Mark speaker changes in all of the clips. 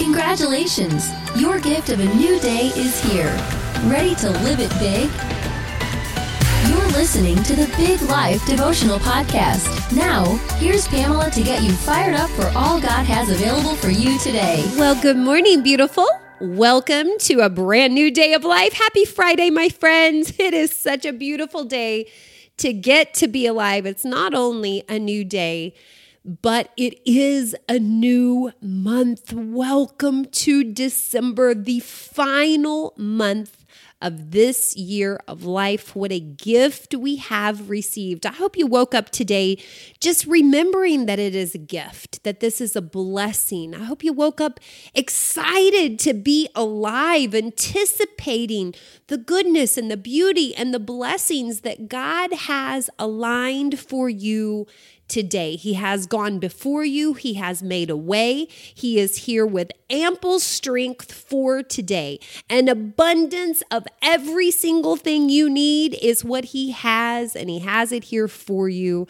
Speaker 1: Congratulations! Your gift of a new day is here. Ready to live it big? You're listening to the Big Life Devotional Podcast. Now, here's Pamela to get you fired up for all God has available for you today.
Speaker 2: Well, good morning, beautiful. Welcome to a brand new day of life. Happy Friday, my friends. It is such a beautiful day to get to be alive. It's not only a new day, but it is a new month. Welcome to December, the final month of this year of life. What a gift we have received. I hope you woke up today just remembering that it is a gift, that this is a blessing. I hope you woke up excited to be alive, anticipating the goodness and the beauty and the blessings that God has aligned for you today. He has gone before you, He has made a way. He is here with ample strength for today. An abundance of every single thing you need is what He has, and He has it here for you.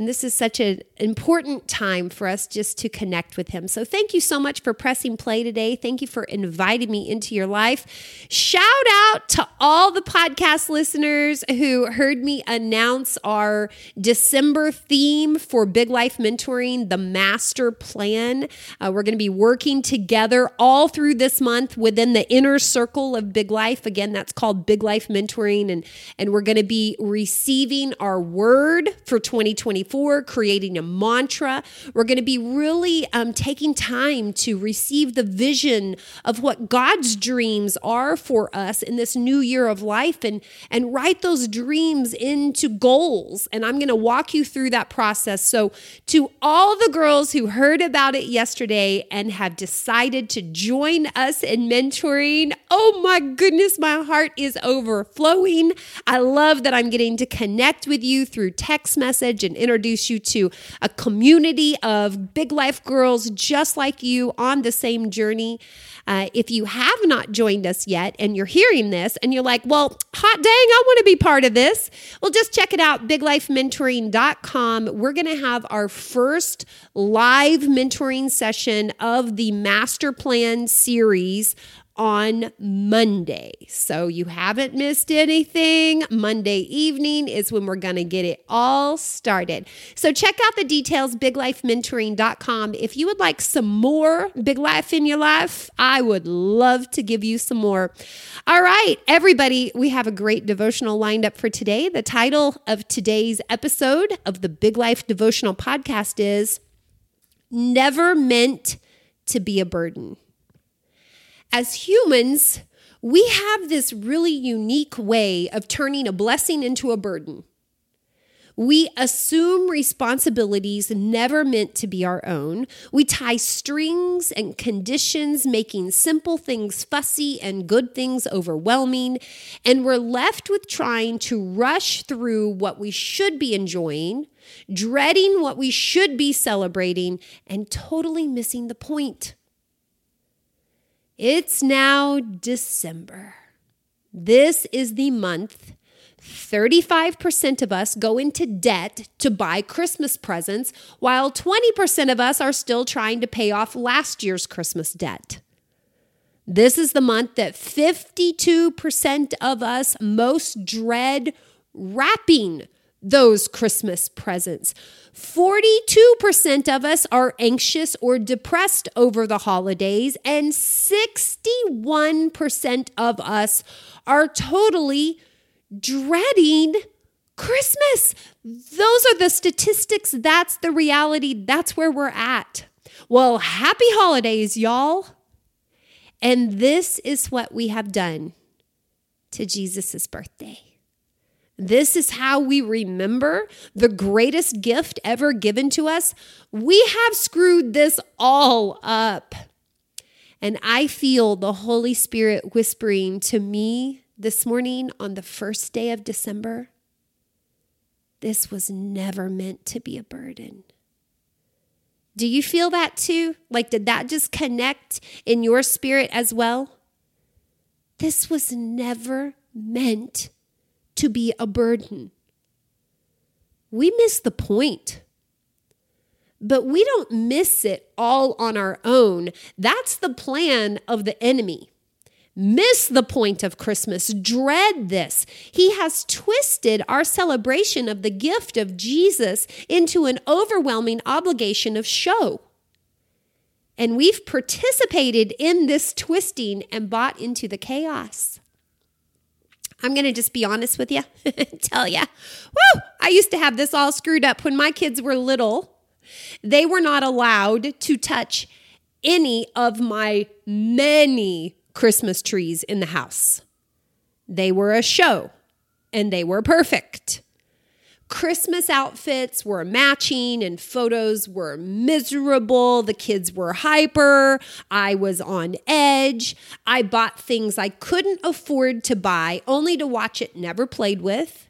Speaker 2: And this is such an important time for us just to connect with Him. So thank you so much for pressing play today. Thank you for inviting me into your life. Shout out to all the podcast listeners who heard me announce our December theme for Big Life Mentoring, the Master Plan. Uh, we're going to be working together all through this month within the inner circle of Big Life. Again, that's called Big Life Mentoring. And, and we're going to be receiving our word for 2020. 2024, creating a mantra. We're going to be really um, taking time to receive the vision of what God's dreams are for us in this new year of life and, and write those dreams into goals. And I'm going to walk you through that process. So, to all the girls who heard about it yesterday and have decided to join us in mentoring, oh my goodness, my heart is overflowing. I love that I'm getting to connect with you through text message and introduce you to a community of big life girls just like you on the same journey. Uh, if you have not joined us yet and you're hearing this and you're like, well, hot dang, I want to be part of this, well, just check it out, biglifementoring.com. We're going to have our first live mentoring session of the Master Plan series on Monday. So you haven't missed anything. Monday evening is when we're going to get it all started. So check out the details, biglifementoring.com. If you would like some more Big Life in your life, I would love to give you some more. All right, everybody, we have a great devotional lined up for today. The title of today's episode of the Big Life Devotional Podcast is Never Meant to Be a Burden as humans, we have this really unique way of turning a blessing into a burden. We assume responsibilities never meant to be our own. We tie strings and conditions, making simple things fussy and good things overwhelming. And we're left with trying to rush through what we should be enjoying, dreading what we should be celebrating, and totally missing the point. It's now December. This is the month 35% of us go into debt to buy Christmas presents, while 20% of us are still trying to pay off last year's Christmas debt. This is the month that 52% of us most dread wrapping those Christmas presents. 42% of us are anxious or depressed over the holidays, and 61% of us are totally dreading Christmas. Those are the statistics. That's the reality. That's where we're at. Well, happy holidays, y'all. And this is what we have done to Jesus' birthday. This is how we remember the greatest gift ever given to us. We have screwed this all up. And I feel the Holy Spirit whispering to me this morning on the first day of December this was never meant to be a burden. Do you feel that too? Like, did that just connect in your spirit as well? This was never meant to be a burden. We miss the point. but we don't miss it all on our own. That's the plan of the enemy. Miss the point of Christmas, dread this. He has twisted our celebration of the gift of Jesus into an overwhelming obligation of show. And we've participated in this twisting and bought into the chaos. I'm going to just be honest with you, tell you. Woo! I used to have this all screwed up when my kids were little. They were not allowed to touch any of my many Christmas trees in the house. They were a show and they were perfect. Christmas outfits were matching and photos were miserable. The kids were hyper. I was on edge. I bought things I couldn't afford to buy only to watch it never played with.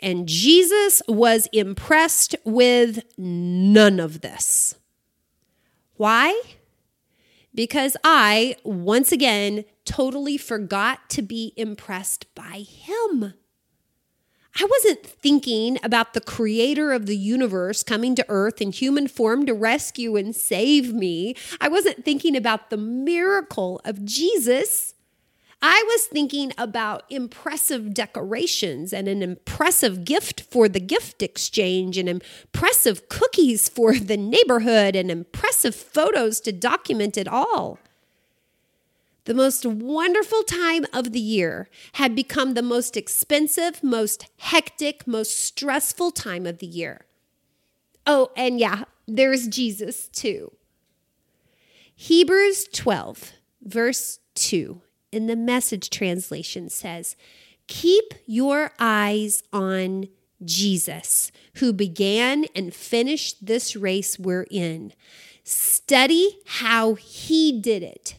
Speaker 2: And Jesus was impressed with none of this. Why? Because I, once again, totally forgot to be impressed by him. I wasn't thinking about the creator of the universe coming to earth in human form to rescue and save me. I wasn't thinking about the miracle of Jesus. I was thinking about impressive decorations and an impressive gift for the gift exchange and impressive cookies for the neighborhood and impressive photos to document it all. The most wonderful time of the year had become the most expensive, most hectic, most stressful time of the year. Oh, and yeah, there's Jesus too. Hebrews 12, verse 2 in the message translation says, Keep your eyes on Jesus, who began and finished this race we're in. Study how he did it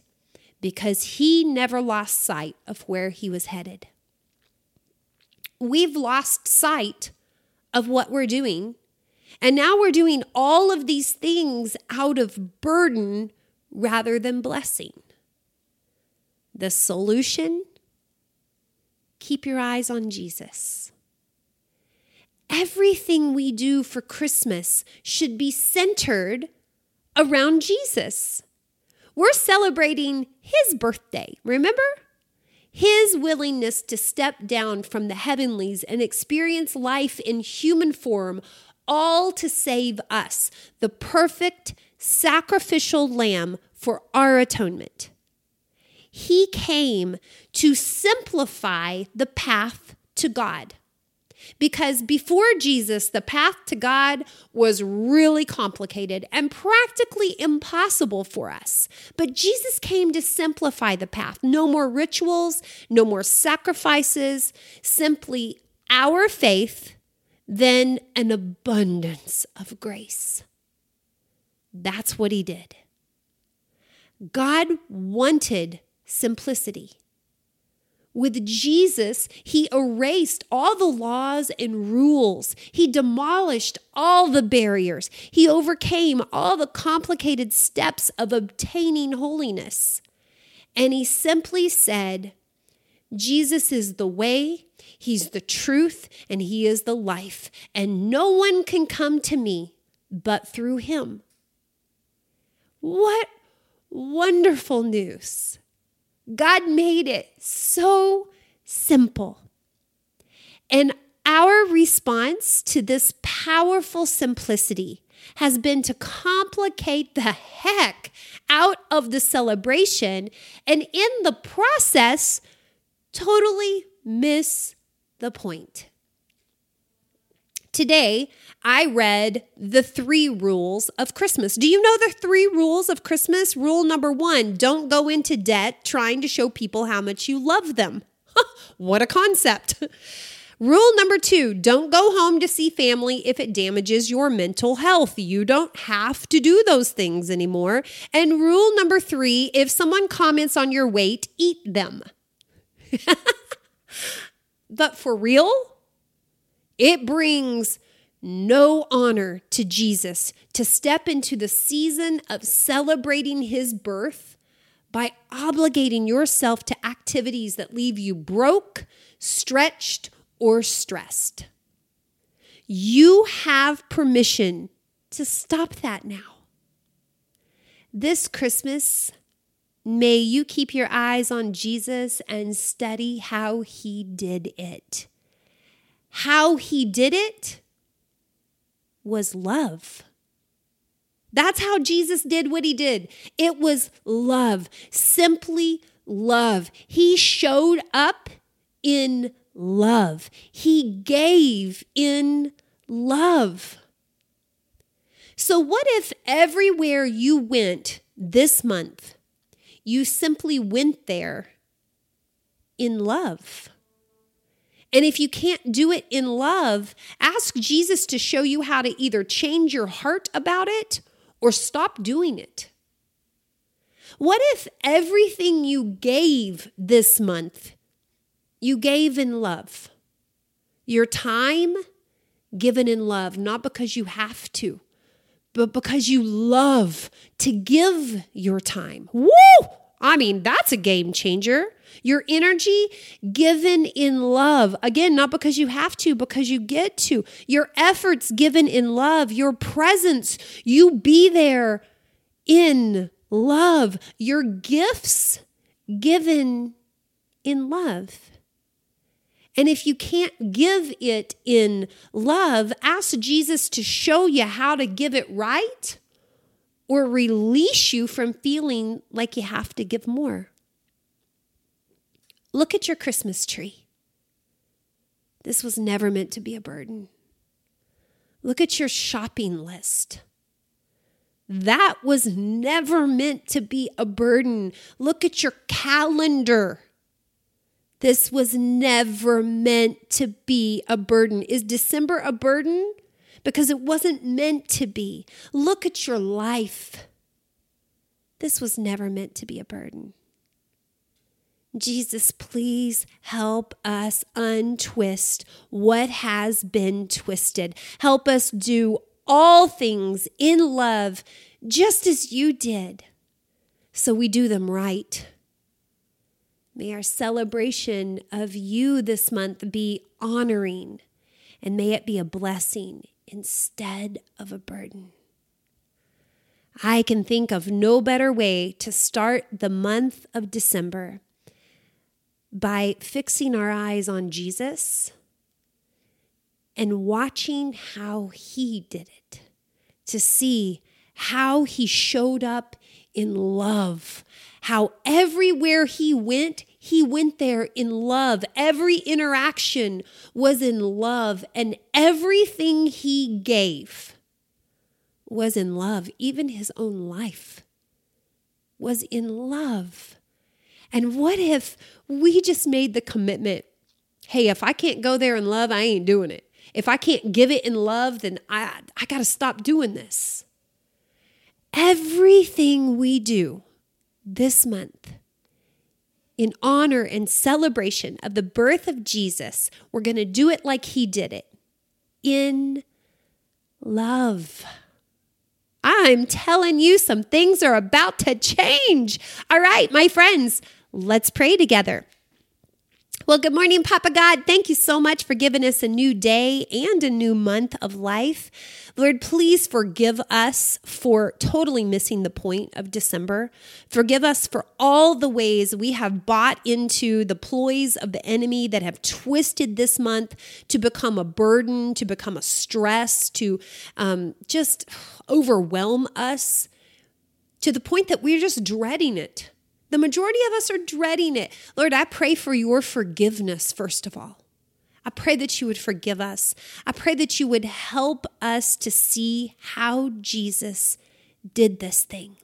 Speaker 2: because he never lost sight of where he was headed. We've lost sight of what we're doing. And now we're doing all of these things out of burden rather than blessing. The solution? Keep your eyes on Jesus. Everything we do for Christmas should be centered around Jesus. We're celebrating his birthday, remember? His willingness to step down from the heavenlies and experience life in human form, all to save us, the perfect sacrificial lamb for our atonement. He came to simplify the path to God. Because before Jesus, the path to God was really complicated and practically impossible for us. But Jesus came to simplify the path. No more rituals, no more sacrifices, simply our faith, then an abundance of grace. That's what he did. God wanted simplicity. With Jesus, he erased all the laws and rules. He demolished all the barriers. He overcame all the complicated steps of obtaining holiness. And he simply said, Jesus is the way, he's the truth, and he is the life. And no one can come to me but through him. What wonderful news! God made it so simple. And our response to this powerful simplicity has been to complicate the heck out of the celebration and in the process, totally miss the point. Today, I read the three rules of Christmas. Do you know the three rules of Christmas? Rule number one don't go into debt trying to show people how much you love them. what a concept. Rule number two don't go home to see family if it damages your mental health. You don't have to do those things anymore. And rule number three if someone comments on your weight, eat them. but for real, it brings no honor to Jesus to step into the season of celebrating his birth by obligating yourself to activities that leave you broke, stretched, or stressed. You have permission to stop that now. This Christmas, may you keep your eyes on Jesus and study how he did it. How he did it was love. That's how Jesus did what he did. It was love, simply love. He showed up in love, he gave in love. So, what if everywhere you went this month, you simply went there in love? And if you can't do it in love, ask Jesus to show you how to either change your heart about it or stop doing it. What if everything you gave this month, you gave in love? Your time given in love, not because you have to, but because you love to give your time. Woo! I mean, that's a game changer. Your energy given in love. Again, not because you have to, because you get to. Your efforts given in love. Your presence, you be there in love. Your gifts given in love. And if you can't give it in love, ask Jesus to show you how to give it right or release you from feeling like you have to give more. Look at your Christmas tree. This was never meant to be a burden. Look at your shopping list. That was never meant to be a burden. Look at your calendar. This was never meant to be a burden. Is December a burden? because it wasn't meant to be. Look at your life. This was never meant to be a burden. Jesus, please help us untwist what has been twisted. Help us do all things in love, just as you did, so we do them right. May our celebration of you this month be honoring, and may it be a blessing instead of a burden. I can think of no better way to start the month of December by fixing our eyes on Jesus and watching how he did it, to see how he showed up in love, how everywhere he went, he went there in love. Every interaction was in love, and everything he gave was in love. Even his own life was in love. And what if we just made the commitment hey, if I can't go there in love, I ain't doing it. If I can't give it in love, then I, I got to stop doing this. Everything we do this month in honor and celebration of the birth of Jesus, we're going to do it like he did it in love. I'm telling you, some things are about to change. All right, my friends, let's pray together. Well, good morning, Papa God. Thank you so much for giving us a new day and a new month of life. Lord, please forgive us for totally missing the point of December. Forgive us for all the ways we have bought into the ploys of the enemy that have twisted this month to become a burden, to become a stress, to um, just overwhelm us to the point that we're just dreading it. The majority of us are dreading it. Lord, I pray for your forgiveness, first of all. I pray that you would forgive us. I pray that you would help us to see how Jesus did this thing,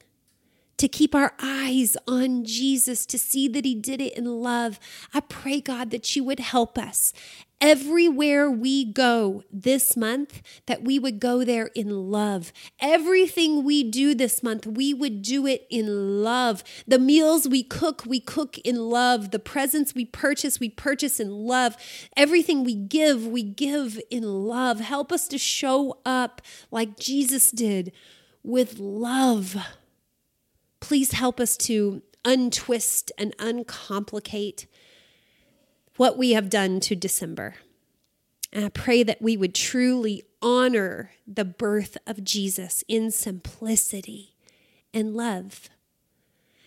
Speaker 2: to keep our eyes on Jesus, to see that he did it in love. I pray, God, that you would help us everywhere we go this month, that we would go there in love. Everything we do this month, we would do it in love. The meals we cook, we cook in love. The presents we purchase, we purchase in love. Everything we give, we give in love. Help us to show up like Jesus did with love. Please help us to untwist and uncomplicate what we have done to December. And I pray that we would truly honor the birth of Jesus in simplicity and love.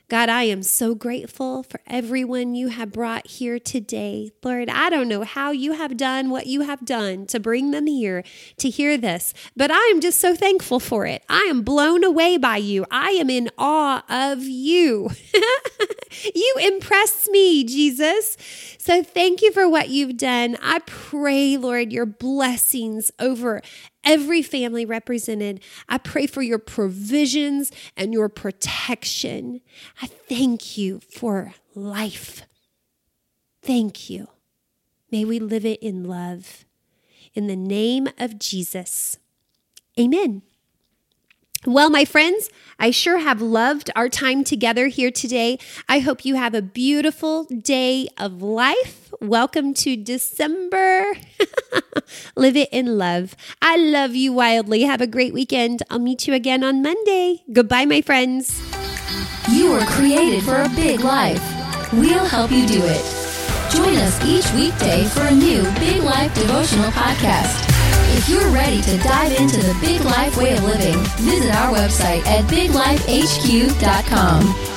Speaker 2: God, I am so grateful for everyone you have brought here today. Lord, I don't know how you have done what you have done to bring them here to hear this, but I am just so thankful for it. I am blown away by you. I am in awe of you. you impress me, Jesus. So thank you for what you've done. I pray, Lord, your blessings over every family represented. I pray for your provisions and your protection. I thank you for life. Thank you. May we live it in love. In the name of Jesus. Amen. Well, my friends, I sure have loved our time together here today. I hope you have a beautiful day of life. Welcome to December. Live it in love. I love you wildly. Have a great weekend. I'll meet you again on Monday. Goodbye, my friends.
Speaker 1: You were created for a big life. We'll help you do it. Join us each weekday for a new Big Life devotional podcast. If you're ready to dive into the big life way of living, visit our website at biglifehq.com.